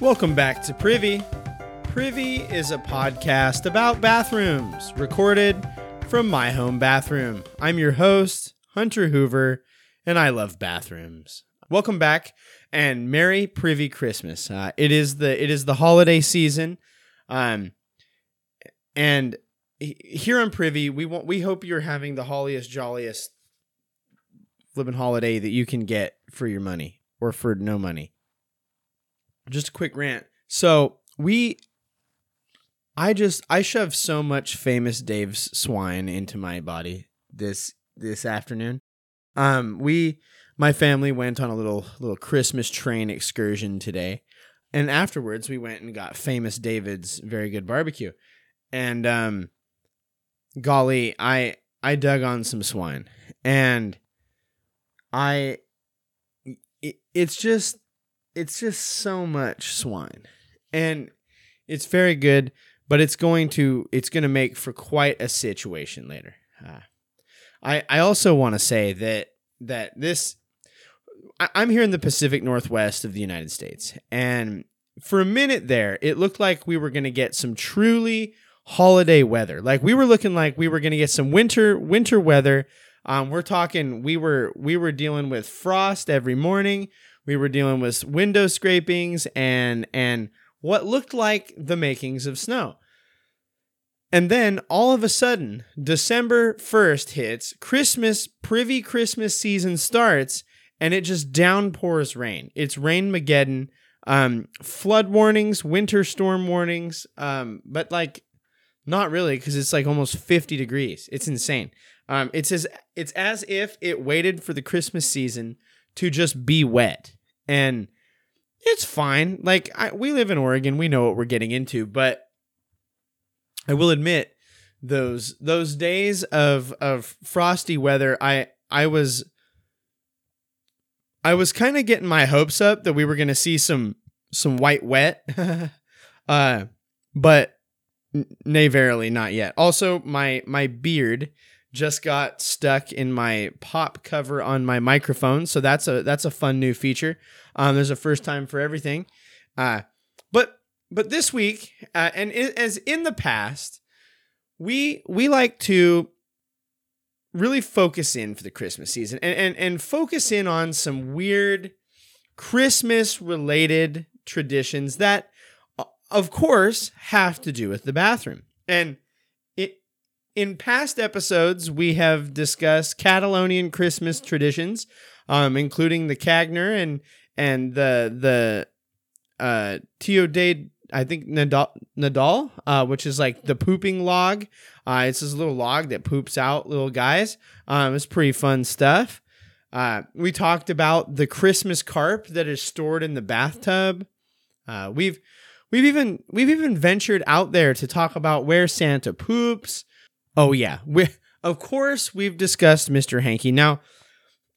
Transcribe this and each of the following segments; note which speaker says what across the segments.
Speaker 1: Welcome back to Privy. Privy is a podcast about bathrooms, recorded from my home bathroom. I'm your host, Hunter Hoover, and I love bathrooms. Welcome back and Merry Privy Christmas. Uh, it is the it is the holiday season, um, and here on Privy, we want we hope you're having the holliest, jolliest flipping holiday that you can get for your money or for no money. Just a quick rant. So we I just I shoved so much famous Dave's swine into my body this this afternoon. Um we my family went on a little little Christmas train excursion today. And afterwards we went and got famous David's very good barbecue. And um golly, I I dug on some swine. And I it, it's just it's just so much swine. And it's very good but it's going to it's going to make for quite a situation later. Uh, I I also want to say that that this I, I'm here in the Pacific Northwest of the United States, and for a minute there, it looked like we were going to get some truly holiday weather. Like we were looking like we were going to get some winter winter weather. Um, we're talking we were we were dealing with frost every morning. We were dealing with window scrapings and and what looked like the makings of snow. And then all of a sudden, December 1st hits, Christmas, privy Christmas season starts, and it just downpours rain. It's rain Mageddon, um, flood warnings, winter storm warnings, um, but like not really because it's like almost 50 degrees. It's insane. Um, it's as it's as if it waited for the Christmas season to just be wet. And it's fine. Like I, we live in Oregon, we know what we're getting into, but I will admit those those days of of frosty weather, I I was I was kind of getting my hopes up that we were going to see some some white wet. uh but nay verily not yet. Also my my beard just got stuck in my pop cover on my microphone, so that's a that's a fun new feature. Um, there's a first time for everything. Uh, but but this week, uh, and as in the past, we we like to really focus in for the Christmas season and and, and focus in on some weird Christmas related traditions that, of course, have to do with the bathroom. And in past episodes, we have discussed Catalonian Christmas traditions, um, including the Caganer and and the the uh Tio de I think Nadal, Nadal uh, which is like the pooping log. Uh, it's this little log that poops out little guys. Um, it's pretty fun stuff. Uh, we talked about the Christmas carp that is stored in the bathtub. Uh, we've we've even we've even ventured out there to talk about where Santa poops. Oh yeah, we of course we've discussed Mr. Hankey. Now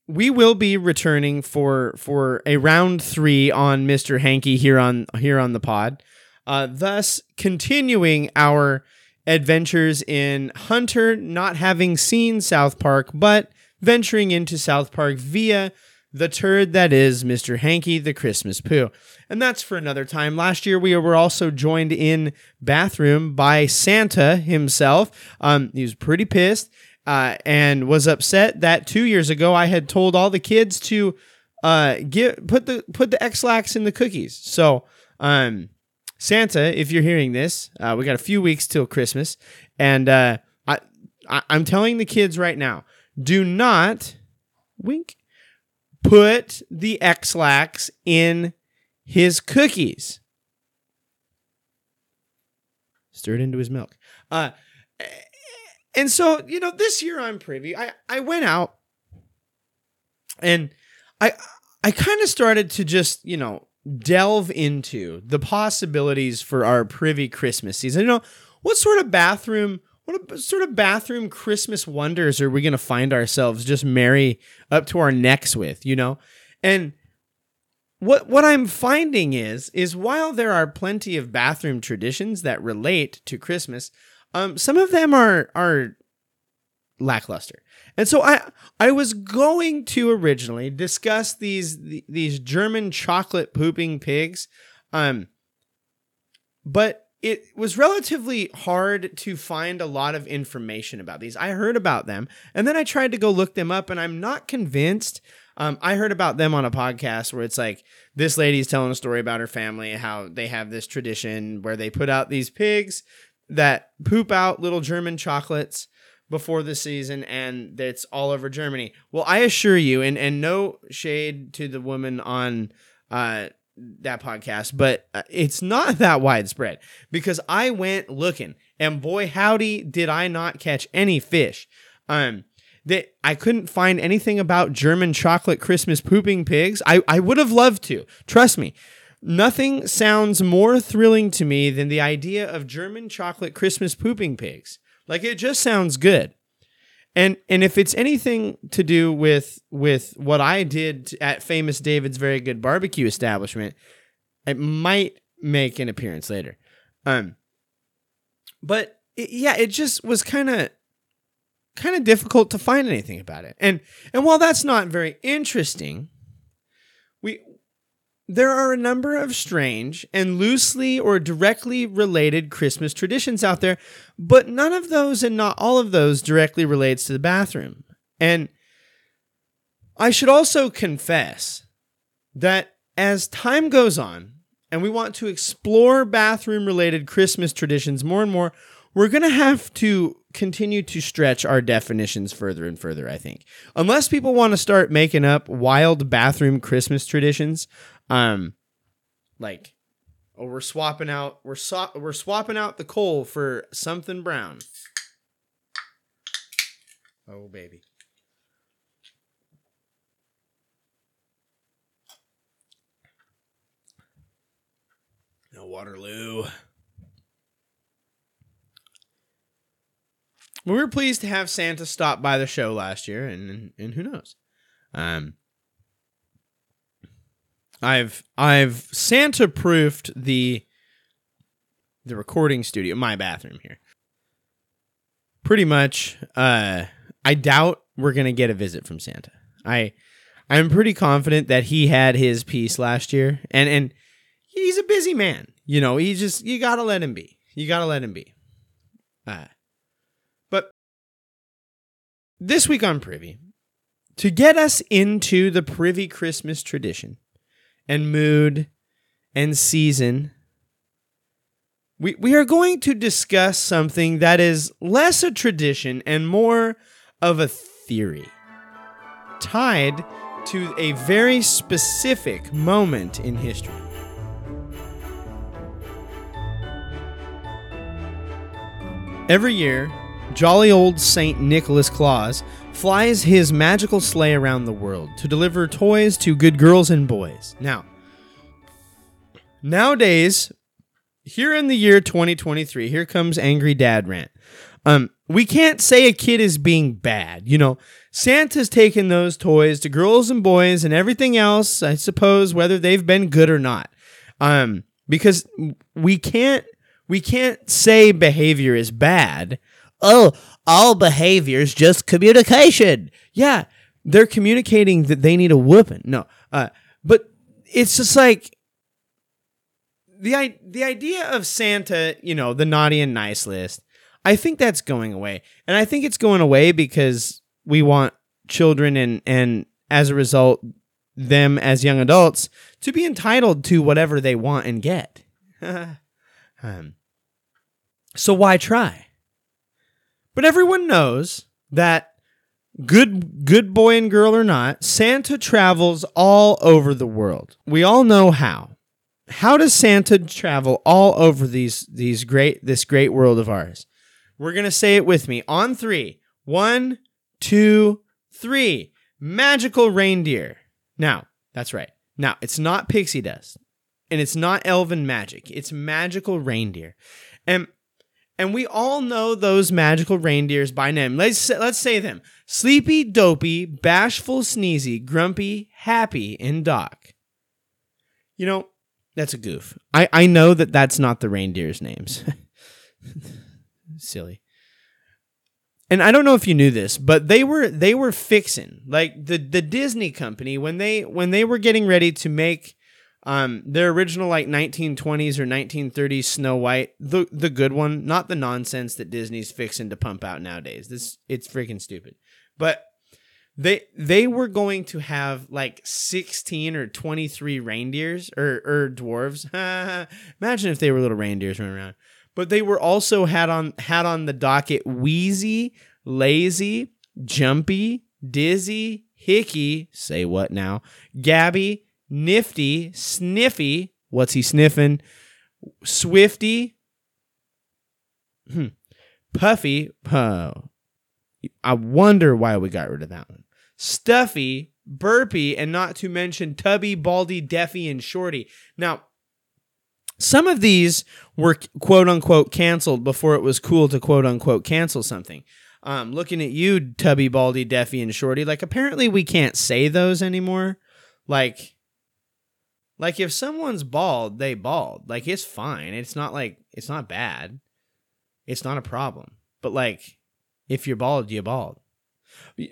Speaker 1: we will be returning for for a round three on Mr. Hankey here on here on the pod. Uh, thus continuing our adventures in Hunter not having seen South Park, but venturing into South Park via the turd that is Mr. Hankey the Christmas Poo. And that's for another time. Last year we were also joined in bathroom by Santa himself. Um, he was pretty pissed uh, and was upset that two years ago I had told all the kids to uh, get put the put the Ex-Lax in the cookies. So um, Santa, if you're hearing this, uh, we got a few weeks till Christmas, and uh, I, I I'm telling the kids right now, do not wink put the Ex-Lax in his cookies. stirred into his milk. Uh, and so, you know, this year on Privy, I, I went out and I I kind of started to just, you know, delve into the possibilities for our Privy Christmas season. You know, what sort of bathroom what sort of bathroom Christmas wonders are we going to find ourselves just merry up to our necks with, you know? And what what I'm finding is is while there are plenty of bathroom traditions that relate to Christmas, um, some of them are are lackluster. And so I I was going to originally discuss these these German chocolate pooping pigs. Um, but it was relatively hard to find a lot of information about these. I heard about them and then I tried to go look them up, and I'm not convinced. Um, I heard about them on a podcast where it's like this lady's telling a story about her family, how they have this tradition where they put out these pigs that poop out little German chocolates before the season and it's all over Germany. Well, I assure you, and, and no shade to the woman on uh, that podcast, but uh, it's not that widespread because I went looking and boy howdy did I not catch any fish. Um that I couldn't find anything about German chocolate Christmas pooping pigs. I, I would have loved to. Trust me. Nothing sounds more thrilling to me than the idea of German chocolate Christmas pooping pigs. Like it just sounds good. And and if it's anything to do with with what I did at famous David's very good barbecue establishment, it might make an appearance later. Um but it, yeah, it just was kind of kind of difficult to find anything about it. And and while that's not very interesting, we there are a number of strange and loosely or directly related Christmas traditions out there, but none of those and not all of those directly relates to the bathroom. And I should also confess that as time goes on and we want to explore bathroom related Christmas traditions more and more, we're going to have to continue to stretch our definitions further and further, I think. Unless people want to start making up wild bathroom Christmas traditions, um, like, oh, we're swapping out we're so- we're swapping out the coal for something brown. Oh baby. No Waterloo. We were pleased to have Santa stop by the show last year, and and, and who knows, um, I've I've Santa proofed the the recording studio, my bathroom here. Pretty much, uh, I doubt we're gonna get a visit from Santa. I I'm pretty confident that he had his piece last year, and and he's a busy man. You know, he just you gotta let him be. You gotta let him be. Uh, this week on Privy, to get us into the Privy Christmas tradition, and mood and season, we, we are going to discuss something that is less a tradition and more of a theory, tied to a very specific moment in history. Every year, jolly old St. Nicholas Claus flies his magical sleigh around the world to deliver toys to good girls and boys. Now, nowadays, here in the year 2023, here comes Angry Dad Rant. Um, we can't say a kid is being bad. You know, Santa's taken those toys to girls and boys and everything else, I suppose, whether they've been good or not. Um, because we can't we can't say behavior is bad. Oh, all behaviors just communication. Yeah, they're communicating that they need a whooping. No, uh, but it's just like the the idea of Santa, you know, the naughty and nice list. I think that's going away, and I think it's going away because we want children and and as a result, them as young adults to be entitled to whatever they want and get. um, so why try? But everyone knows that good good boy and girl or not, Santa travels all over the world. We all know how. How does Santa travel all over these these great this great world of ours? We're gonna say it with me on three. One, two, three. Magical reindeer. Now, that's right. Now, it's not pixie dust. And it's not elven magic. It's magical reindeer. And and we all know those magical reindeers by name. Let's let's say them: Sleepy, Dopey, Bashful, Sneezy, Grumpy, Happy, and Doc. You know, that's a goof. I I know that that's not the reindeers' names. Silly. And I don't know if you knew this, but they were they were fixing like the the Disney company when they when they were getting ready to make Um, their original like 1920s or 1930s Snow White, the the good one, not the nonsense that Disney's fixing to pump out nowadays. This it's freaking stupid. But they they were going to have like 16 or 23 reindeers or or dwarves. Imagine if they were little reindeers running around. But they were also had on had on the docket Wheezy, Lazy, Jumpy, Dizzy, Hickey, say what now? Gabby, Nifty, Sniffy, what's he sniffing? Swifty, hmm. Puffy, oh, I wonder why we got rid of that one. Stuffy, Burpy, and not to mention Tubby, Baldy, Deffy, and Shorty. Now, some of these were quote unquote canceled before it was cool to quote unquote cancel something. Um, looking at you, Tubby, Baldy, Deffy, and Shorty, like apparently we can't say those anymore. Like, like if someone's bald, they bald. Like it's fine. It's not like it's not bad. It's not a problem. But like, if you're bald, you're bald.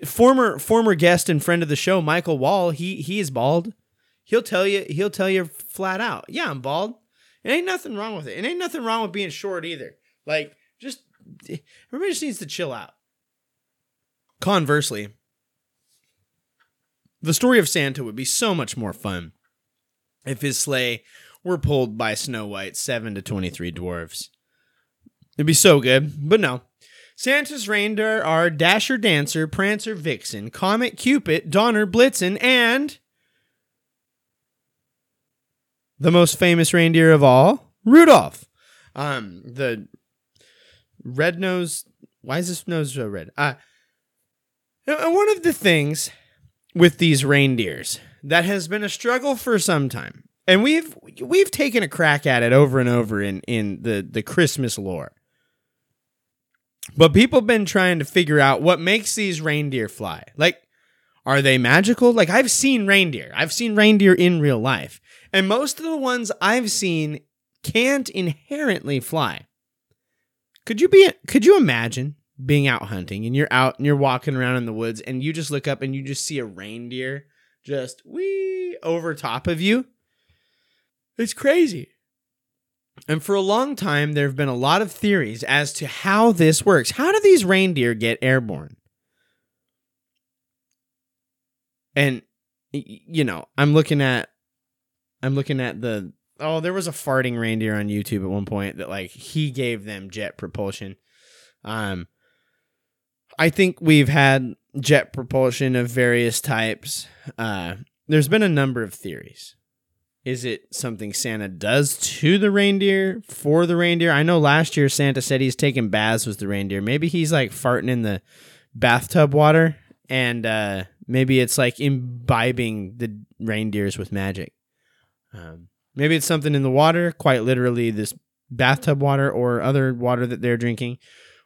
Speaker 1: Former former guest and friend of the show, Michael Wall, he he is bald. He'll tell you he'll tell you flat out, yeah, I'm bald. It ain't nothing wrong with it. It ain't nothing wrong with being short either. Like, just everybody just needs to chill out. Conversely, the story of Santa would be so much more fun if his sleigh were pulled by Snow White, 7 to 23 dwarves. It'd be so good, but no. Santa's reindeer are Dasher Dancer, Prancer Vixen, Comet Cupid, Donner Blitzen, and the most famous reindeer of all, Rudolph. Um, the red nose. Why is this nose so red? Uh, one of the things with these reindeers that has been a struggle for some time, and we've we've taken a crack at it over and over in in the the Christmas lore. But people have been trying to figure out what makes these reindeer fly. Like, are they magical? Like, I've seen reindeer. I've seen reindeer in real life. And most of the ones I've seen can't inherently fly. Could you be could you imagine being out hunting and you're out and you're walking around in the woods and you just look up and you just see a reindeer just wee over top of you? It's crazy. And for a long time, there have been a lot of theories as to how this works. How do these reindeer get airborne? And you know, I'm looking at I'm looking at the oh, there was a farting reindeer on YouTube at one point that like he gave them jet propulsion. Um I think we've had jet propulsion of various types. Uh there's been a number of theories. Is it something Santa does to the reindeer for the reindeer? I know last year Santa said he's taking baths with the reindeer. Maybe he's like farting in the bathtub water and uh maybe it's like imbibing the reindeers with magic. Um, maybe it's something in the water, quite literally this bathtub water or other water that they're drinking.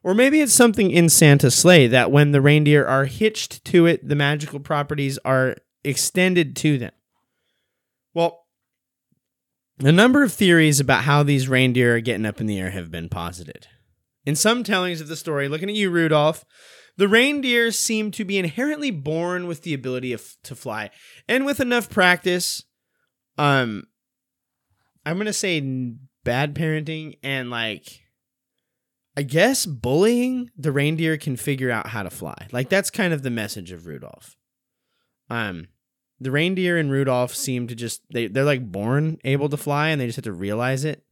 Speaker 1: Or maybe it's something in Santa's sleigh that when the reindeer are hitched to it, the magical properties are extended to them. Well, a number of theories about how these reindeer are getting up in the air have been posited. In some tellings of the story, looking at you, Rudolph, the reindeer seem to be inherently born with the ability of, to fly, and with enough practice, um i'm gonna say bad parenting and like i guess bullying the reindeer can figure out how to fly. Like that's kind of the message of rudolph. Um the reindeer and rudolph seem to just they, they're like born able to fly and they just have to realize it.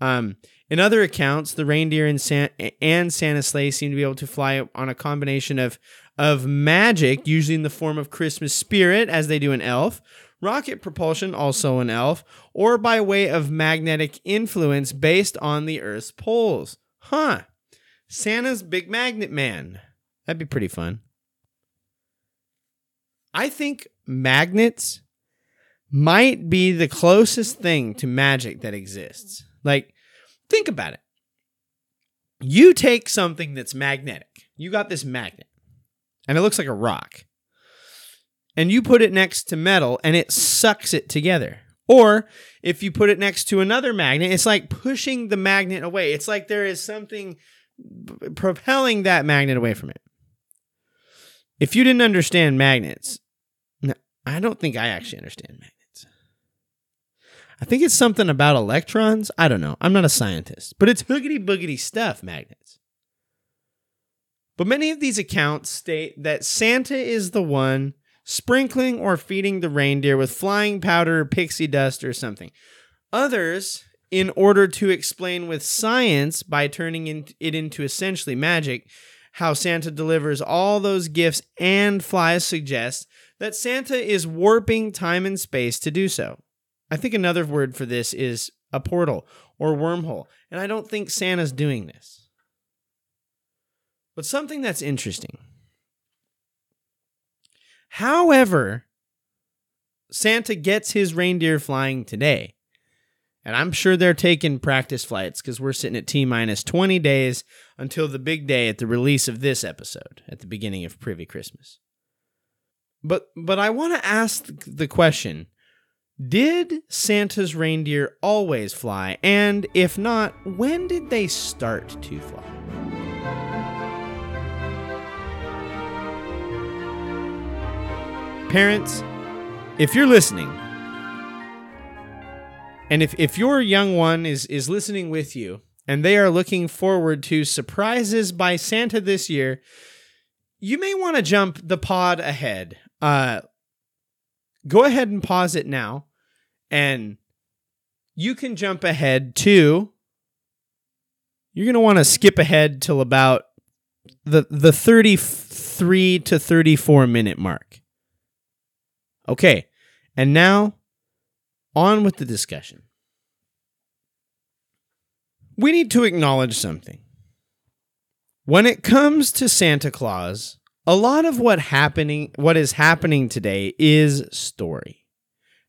Speaker 1: Um in other accounts the reindeer and, San- and santa sleigh seem to be able to fly on a combination of of magic usually in the form of christmas spirit as they do in elf rocket propulsion, also an elf, or by way of magnetic influence based on the Earth's poles. Huh. Santa's Big Magnet Man. That'd be pretty fun. I think magnets might be the closest thing to magic that exists. Like, think about it. You take something that's magnetic, you got this magnet, and it looks like a rock and you put it next to metal and it sucks it together. Or if you put it next to another magnet, it's like pushing the magnet away. It's like there is something propelling that magnet away from it. If you didn't understand magnets, I don't think I actually understand magnets. I think it's something about electrons. I don't know. I'm not a scientist, but it's hoogity boogity stuff, magnets. But many of these accounts state that Santa is the one sprinkling or feeding the reindeer with flying powder, pixie dust, or something. Others, in order to explain with science by turning it into essentially magic, how Santa delivers all those gifts and flies, suggest that Santa is warping time and space to do so. I think another word for this is a portal or wormhole, and I don't think Santa's doing this. But something that's interesting. However, Santa gets his reindeer flying today. And I'm sure they're taking practice flights because we're sitting at T minus 20 days until the big day at the release of this episode at the beginning of Privy Christmas. But but I want to ask the question, did Santa's reindeer always fly? And if not, when did they start to fly? Parents, if you're listening, and if, if your young one is, is listening with you and they are looking forward to surprises by Santa this year, you may want to jump the pod ahead. Uh, go ahead and pause it now, and you can jump ahead to. You're gonna want to skip ahead till about the the 33 to 34 minute mark. Okay, and now on with the discussion. We need to acknowledge something. When it comes to Santa Claus, a lot of what happening what is happening today is story.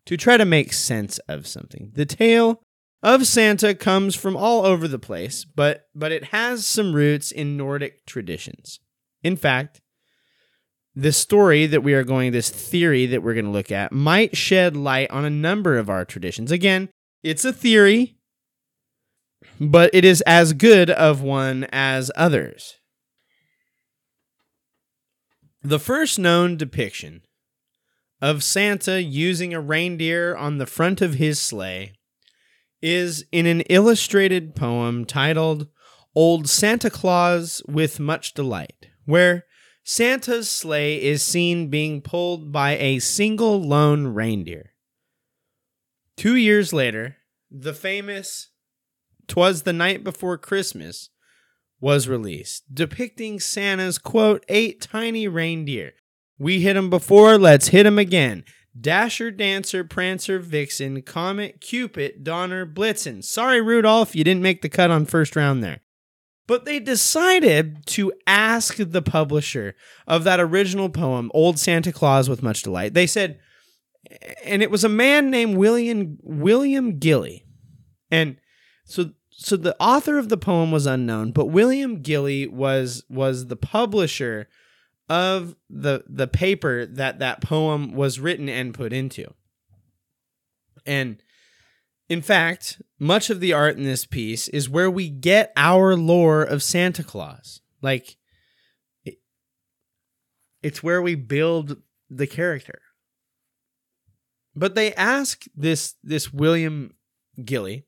Speaker 1: To try to make sense of something. The tale of Santa comes from all over the place, but but it has some roots in Nordic traditions. In fact, this story that we are going, this theory that we're going to look at, might shed light on a number of our traditions. Again, it's a theory, but it is as good of one as others. The first known depiction of Santa using a reindeer on the front of his sleigh is in an illustrated poem titled Old Santeclaus with Much Delight, where Santa's sleigh is seen being pulled by a single lone reindeer. Two years later, the famous Twas the Night Before Christmas was released, depicting Santa's quote, eight tiny reindeer. We hit 'em before, let's hit 'em again. Dasher, Dancer, Prancer, Vixen, Comet, Cupid, Donner, Blitzen. Sorry, Rudolph, you didn't make the cut on first round there. But they decided to ask the publisher of that original poem, Old Santeclaus with Much Delight. They said, and it was a man named William William Gilley. And so so the author of the poem was unknown, but William Gilley was was the publisher of the the paper that that poem was written and put into. And in fact, much of the art in this piece is where we get our lore of Santa Claus. Like, it, it's where we build the character. But they ask this this William Gilley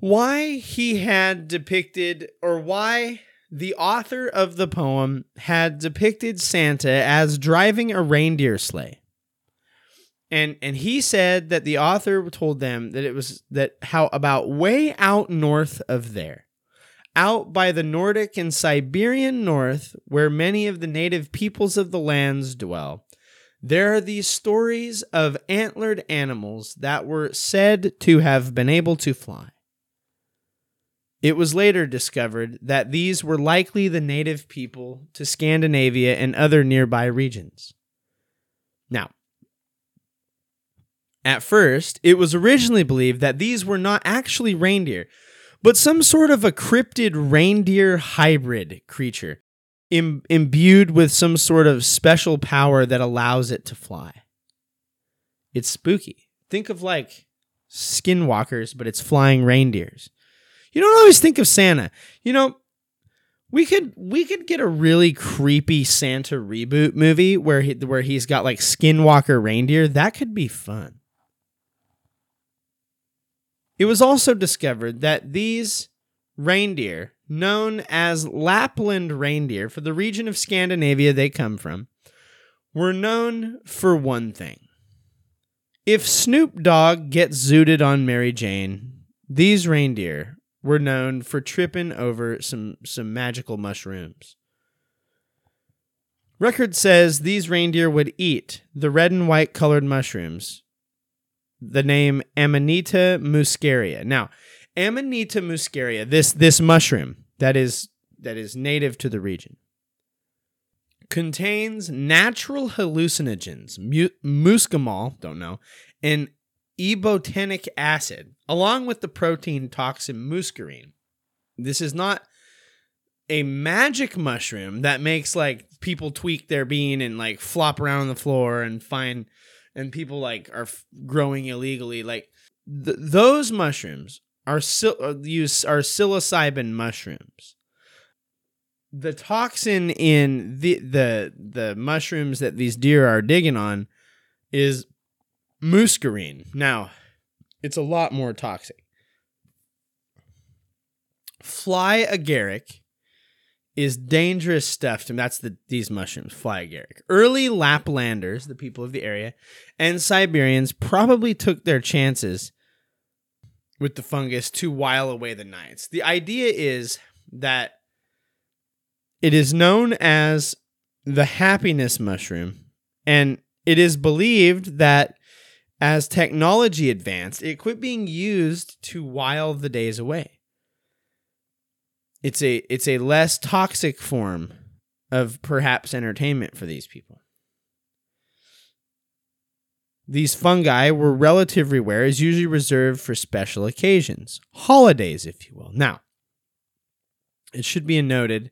Speaker 1: why he had depicted or why the author of the poem had depicted Santa as driving a reindeer sleigh and and he said that the author told them that it was that how about way out north of there out by the nordic and siberian north where many of the native peoples of the lands dwell there are these stories of antlered animals that were said to have been able to fly it was later discovered that these were likely the native people to Scandinavia and other nearby regions. Now, at first, it was originally believed that these were not actually reindeer, but some sort of a cryptid reindeer hybrid creature Im- imbued with some sort of special power that allows it to fly. It's spooky. Think of like skinwalkers, but it's flying reindeers. You don't always think of Santa. You know, we could we could get a really creepy Santa reboot movie where he, where he's got like skinwalker reindeer. That could be fun. It was also discovered that these reindeer, known as Lapland reindeer for the region of Scandinavia they come from, were known for one thing. If Snoop Dogg gets zooted on Mary Jane, these reindeer were known for tripping over some, some magical mushrooms. Record says these reindeer would eat the red and white colored mushrooms, the name Amanita muscaria. Now, Amanita muscaria, this this mushroom that is that is native to the region, contains natural hallucinogens, mu- muscimol, don't know, and ibotenic acid, along with the protein toxin muscarine. This is not a magic mushroom that makes like people tweak their bean and like flop around on the floor and find and people like are f- growing illegally like th- those mushrooms are sil- uh, use are psilocybin mushrooms. The toxin in the the the mushrooms that these deer are digging on is muscarine. Now it's a lot more toxic. Fly agaric is dangerous stuff. And that's the these mushrooms, fly agaric. Early Laplanders, the people of the area, and Siberians probably took their chances with the fungus to while away the nights. The idea is that it is known as the happiness mushroom, and it is believed that as technology advanced, it quit being used to while the days away it's a it's a less toxic form of perhaps entertainment for these people. These fungi were relatively rare, is usually reserved for special occasions, holidays, if you will. Now, it should be noted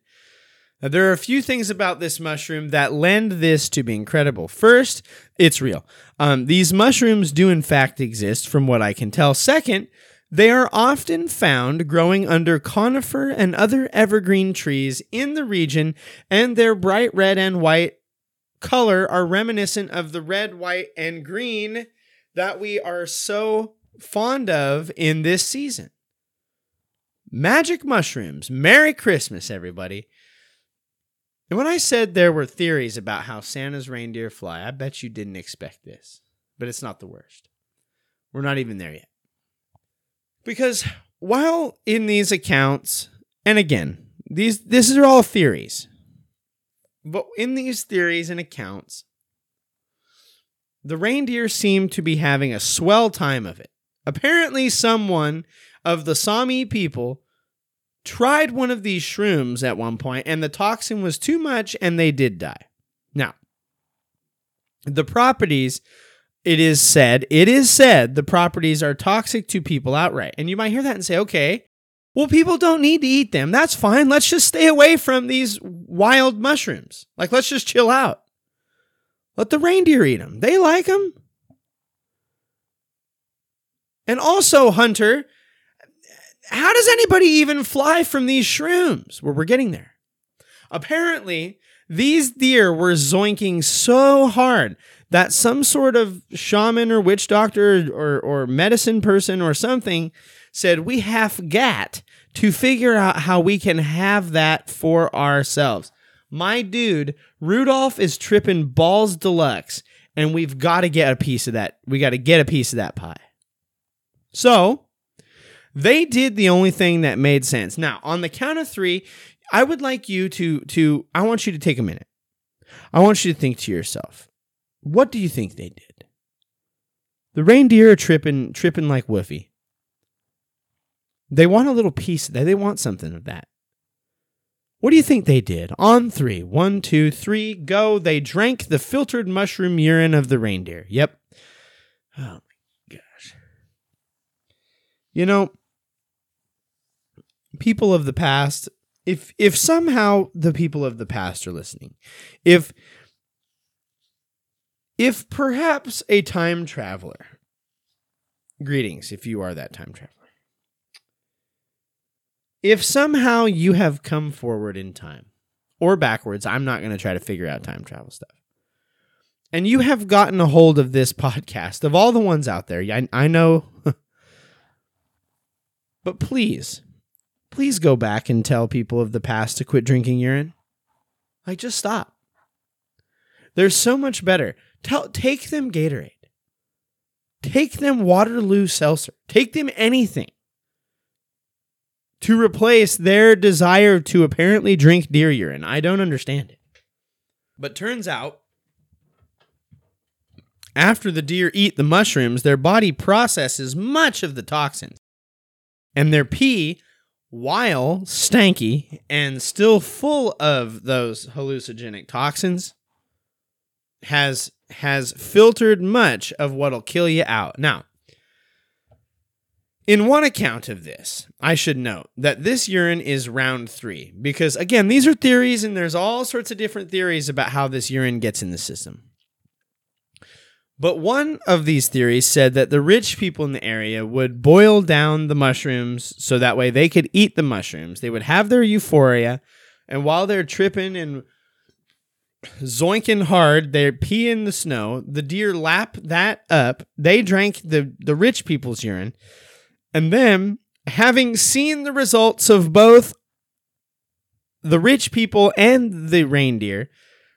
Speaker 1: that there are a few things about this mushroom that lend this to being credible. First, it's real. Um, these mushrooms do, in fact, exist, from what I can tell. Second, they are often found growing under conifer and other evergreen trees in the region, and their bright red and white color are reminiscent of the red, white, and green that we are so fond of in this season. Magic mushrooms. Merry Christmas, everybody. And when I said there were theories about how Santa's reindeer fly, I bet you didn't expect this. But it's not the worst. We're not even there yet. Because while in these accounts, and again, these this are all theories. But in these theories and accounts, the reindeer seem to be having a swell time of it. Apparently, someone of the Sami people tried one of these shrooms at one point, and the toxin was too much, and they did die. Now, the properties it is said, it is said the properties are toxic to people outright. And you might hear that and say, okay, well, people don't need to eat them. That's fine. Let's just stay away from these wild mushrooms. Like, let's just chill out. Let the reindeer eat them. They like them. And also, Hunter, how does anybody even fly from these shrooms? Where we're getting there. Apparently, these deer were zoinking so hard that some sort of shaman or witch doctor or, or medicine person or something said, We have got to figure out how we can have that for ourselves. My dude, Rudolph is tripping balls deluxe, and we've got to get a piece of that. We got to get a piece of that pie. So they did the only thing that made sense. Now, on the count of three, I would like you to to I want you to take a minute. I want you to think to yourself, what do you think they did? The reindeer are tripping, tripping like Woofy. They want a little piece of that. They want something of that. What do you think they did? On three. One, two, three, go. They drank the filtered mushroom urine of the reindeer. Yep. Oh my gosh. You know, people of the past, if if somehow the people of the past are listening, if if perhaps a time traveler, greetings if you are that time traveler. If somehow you have come forward in time or backwards, I'm not going to try to figure out time travel stuff. And you have gotten a hold of this podcast, of all the ones out there, I, I know But please, please go back and tell people of the past to quit drinking urine. Like, just stop. They're so much better. Tell, take them Gatorade. Take them Waterloo Seltzer. Take them anything to replace their desire to apparently drink deer urine. I don't understand it. But turns out, after the deer eat the mushrooms, their body processes much of the toxins. And their pee, while stanky and still full of those hallucinogenic toxins, has has filtered much of what'll kill you out. Now, in one account of this, I should note that this urine is round three because, again, these are theories and there's all sorts of different theories about how this urine gets in the system. But one of these theories said that the rich people in the area would boil down the mushrooms so that way they could eat the mushrooms. They would have their euphoria, and while they're tripping and zoinking hard. They pee in the snow. The deer lap that up. They drank the, the rich people's urine. And then, having seen the results of both the rich people and the reindeer,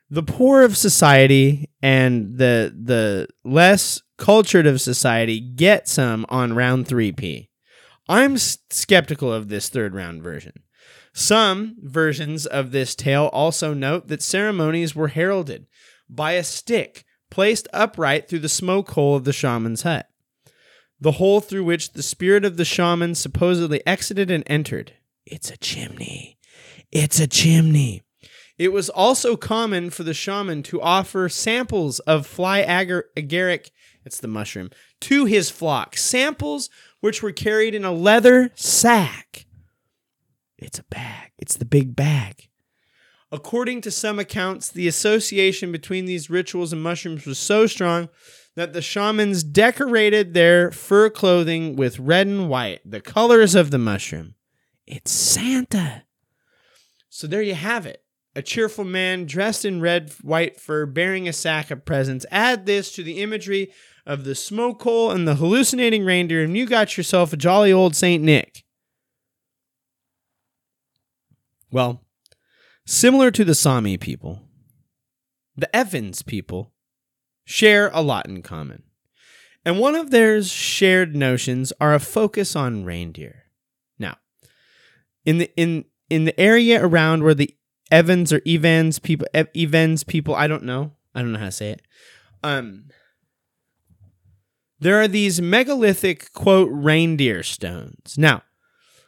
Speaker 1: the poor of society and the the less cultured of society get some on round 3P. I'm skeptical of this third round version. Some versions of this tale also note that ceremonies were heralded by a stick placed upright through the smoke hole of the shaman's hut, the hole through which the spirit of the shaman supposedly exited and entered. It's a chimney. It's a chimney. It was also common for the shaman to offer samples of fly agar- agaric, it's the mushroom, to his flock. Samples which were carried in a leather sack it's a bag. It's the big bag. According to some accounts, the association between these rituals and mushrooms was so strong that the shamans decorated their fur clothing with red and white, the colors of the mushroom. It's Santa. So there you have it. A cheerful man dressed in red, white fur bearing a sack of presents. Add this to the imagery of the smoke hole and the hallucinating reindeer, and you got yourself a jolly old Saint Nick. Well, similar to the Sami people, the Evans people share a lot in common. And one of their shared notions are a focus on reindeer. Now, in the in in the area around where the Evans or Evans people Evans people, I don't know. I don't know how to say it. Um there are these megalithic quote reindeer stones. Now,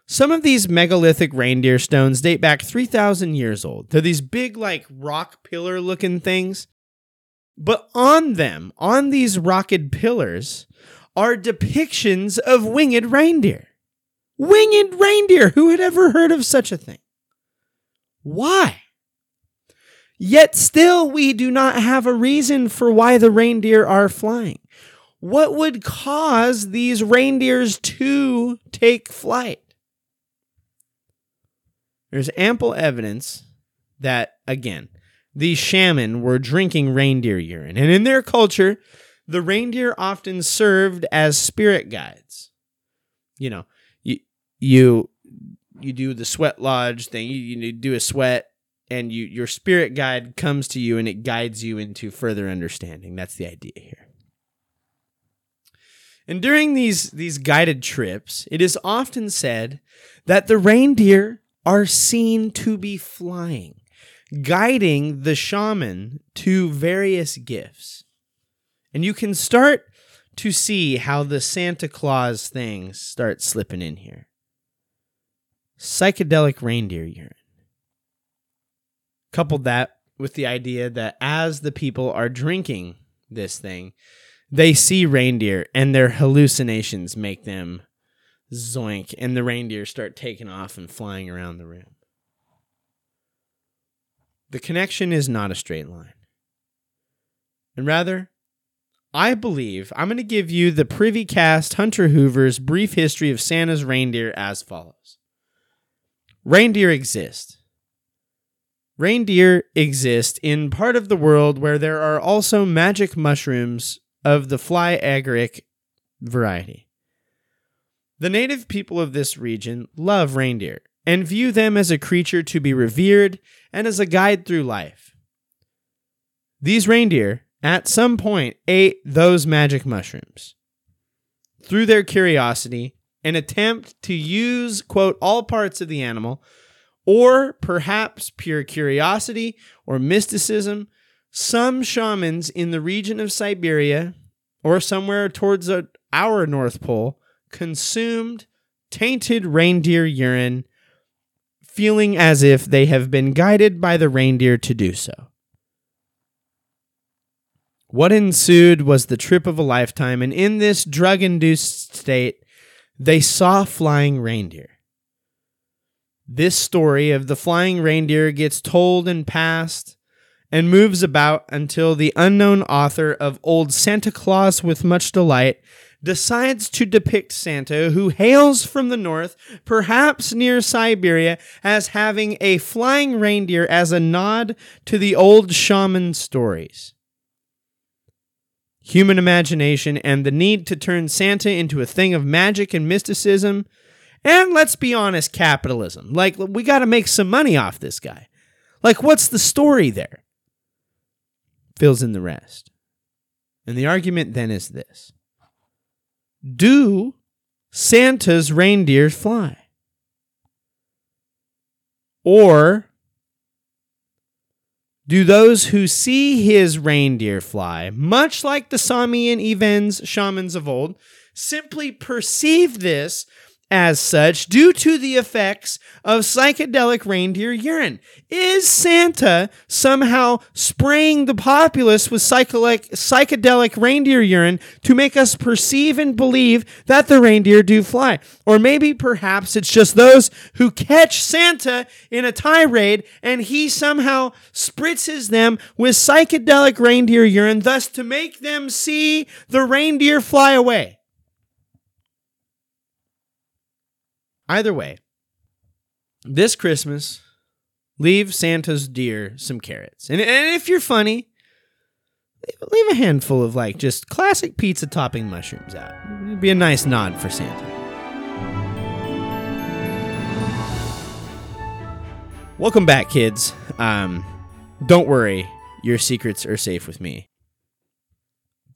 Speaker 1: some of these megalithic reindeer stones date back 3,000 years old. They're these big, like, rock pillar looking things. But on them, on these rocket pillars, are depictions of winged reindeer. Winged reindeer! Who had ever heard of such a thing? Why? Yet still, we do not have a reason for why the reindeer are flying. What would cause these reindeers to take flight? There's ample evidence that, again, these shaman were drinking reindeer urine. And in their culture, the reindeer often served as spirit guides. You know, you you you do the sweat lodge thing, you, you do a sweat and you your spirit guide comes to you and it guides you into further understanding. That's the idea here. And during these these guided trips, it is often said that the reindeer are seen to be flying, guiding the shaman to various gifts. And you can start to see how the Santa Claus things start slipping in here. Psychedelic reindeer urine. Coupled that with the idea that as the people are drinking this thing, they see reindeer and their hallucinations make them zoink, and the reindeer start taking off and flying around the room. The connection is not a straight line. And rather, I believe I'm going to give you the Privy Cast Hunter Hoover's brief history of Santa's reindeer as follows Reindeer exist. Reindeer exist in part of the world where there are also magic mushrooms of the fly agaric variety. The native people of this region love reindeer and view them as a creature to be revered and as a guide through life. These reindeer, at some point, ate those magic mushrooms. Through their curiosity, an attempt to use, quote, all parts of the animal, or perhaps pure curiosity or mysticism, some shamans in the region of Siberia or somewhere towards our North Pole consumed tainted reindeer urine, feeling as if they have been guided by the reindeer to do so. What ensued was the trip of a lifetime, and in this drug induced state, they saw flying reindeer. This story of the flying reindeer gets told and passed and moves about until the unknown author of Old Santeclaus with Much Delight decides to depict Santa, who hails from the north, perhaps near Siberia, as having a flying reindeer as a nod to the old shaman stories. Human imagination and the need to turn Santa into a thing of magic and mysticism, and let's be honest, capitalism. Like, we got to make some money off this guy. Like, what's the story there? fills in the rest. And the argument then is this Do Santa's reindeer fly? Or do those who see his reindeer fly, much like the Sami and Evens shamans of old, simply perceive this as such due to the effects of psychedelic reindeer urine. Is Santa somehow spraying the populace with psychedelic, psychedelic reindeer urine to make us perceive and believe that the reindeer do fly? Or maybe perhaps it's just those who catch Santa in a tirade and he somehow spritzes them with psychedelic reindeer urine, thus to make them see the reindeer fly away. Either way, this Christmas, leave Santa's deer some carrots. And, and if you're funny, leave a handful of like just classic pizza topping mushrooms out. It'd be a nice nod for Santa. Welcome back, kids. Um, don't worry, your secrets are safe with me.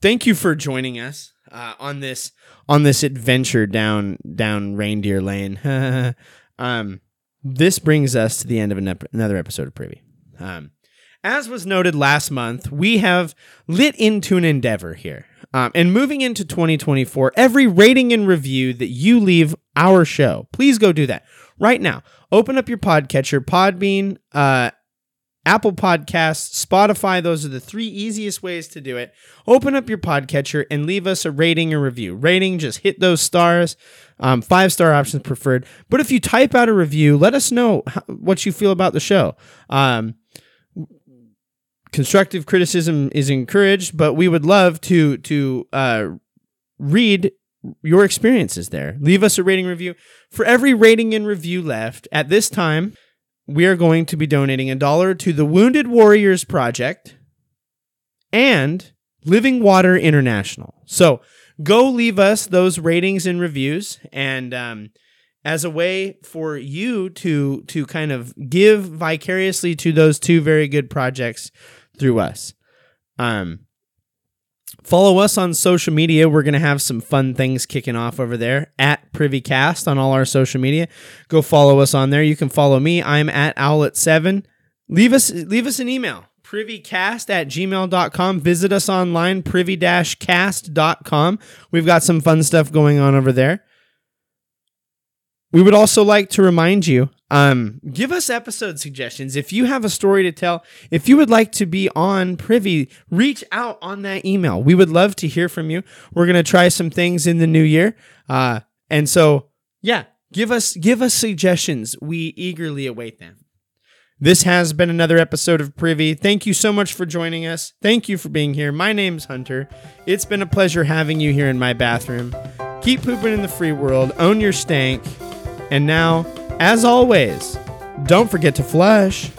Speaker 1: Thank you for joining us uh, on this on this adventure down down reindeer lane. um, this brings us to the end of an ep- another episode of Privy. Um, as was noted last month, we have lit into an endeavor here. Um, and moving into 2024, every rating and review that you leave our show, please go do that right now. Open up your podcatcher, Podbean, uh, Apple Podcasts, Spotify, those are the three easiest ways to do it. Open up your podcatcher and leave us a rating or review. Rating, just hit those stars. Um, five star options preferred. But if you type out a review, let us know how, what you feel about the show. Um, constructive criticism is encouraged, but we would love to to uh, read your experiences there. Leave us a rating review. For every rating and review left at this time, we are going to be donating a dollar to the Wounded Warriors Project and Living Water International. So go leave us those ratings and reviews, and um, as a way for you to to kind of give vicariously to those two very good projects through us. Um, Follow us on social media. We're going to have some fun things kicking off over there at PrivyCast on all our social media. Go follow us on there. You can follow me. I'm at Owlet7. Leave us leave us an email. Privycast at gmail.com. Visit us online, privy-cast.com. We've got some fun stuff going on over there. We would also like to remind you um, give us episode suggestions. If you have a story to tell, if you would like to be on Privy, reach out on that email. We would love to hear from you. We're to try some things in the new year. Uh, and so, yeah, give us give us suggestions. We eagerly await them. This has been another episode of Privy. Thank you so much for joining us. Thank you for being here. My name's Hunter. It's been a pleasure having you here in my bathroom. Keep pooping in the free world. Own your stank. And now as always, don't forget to flush.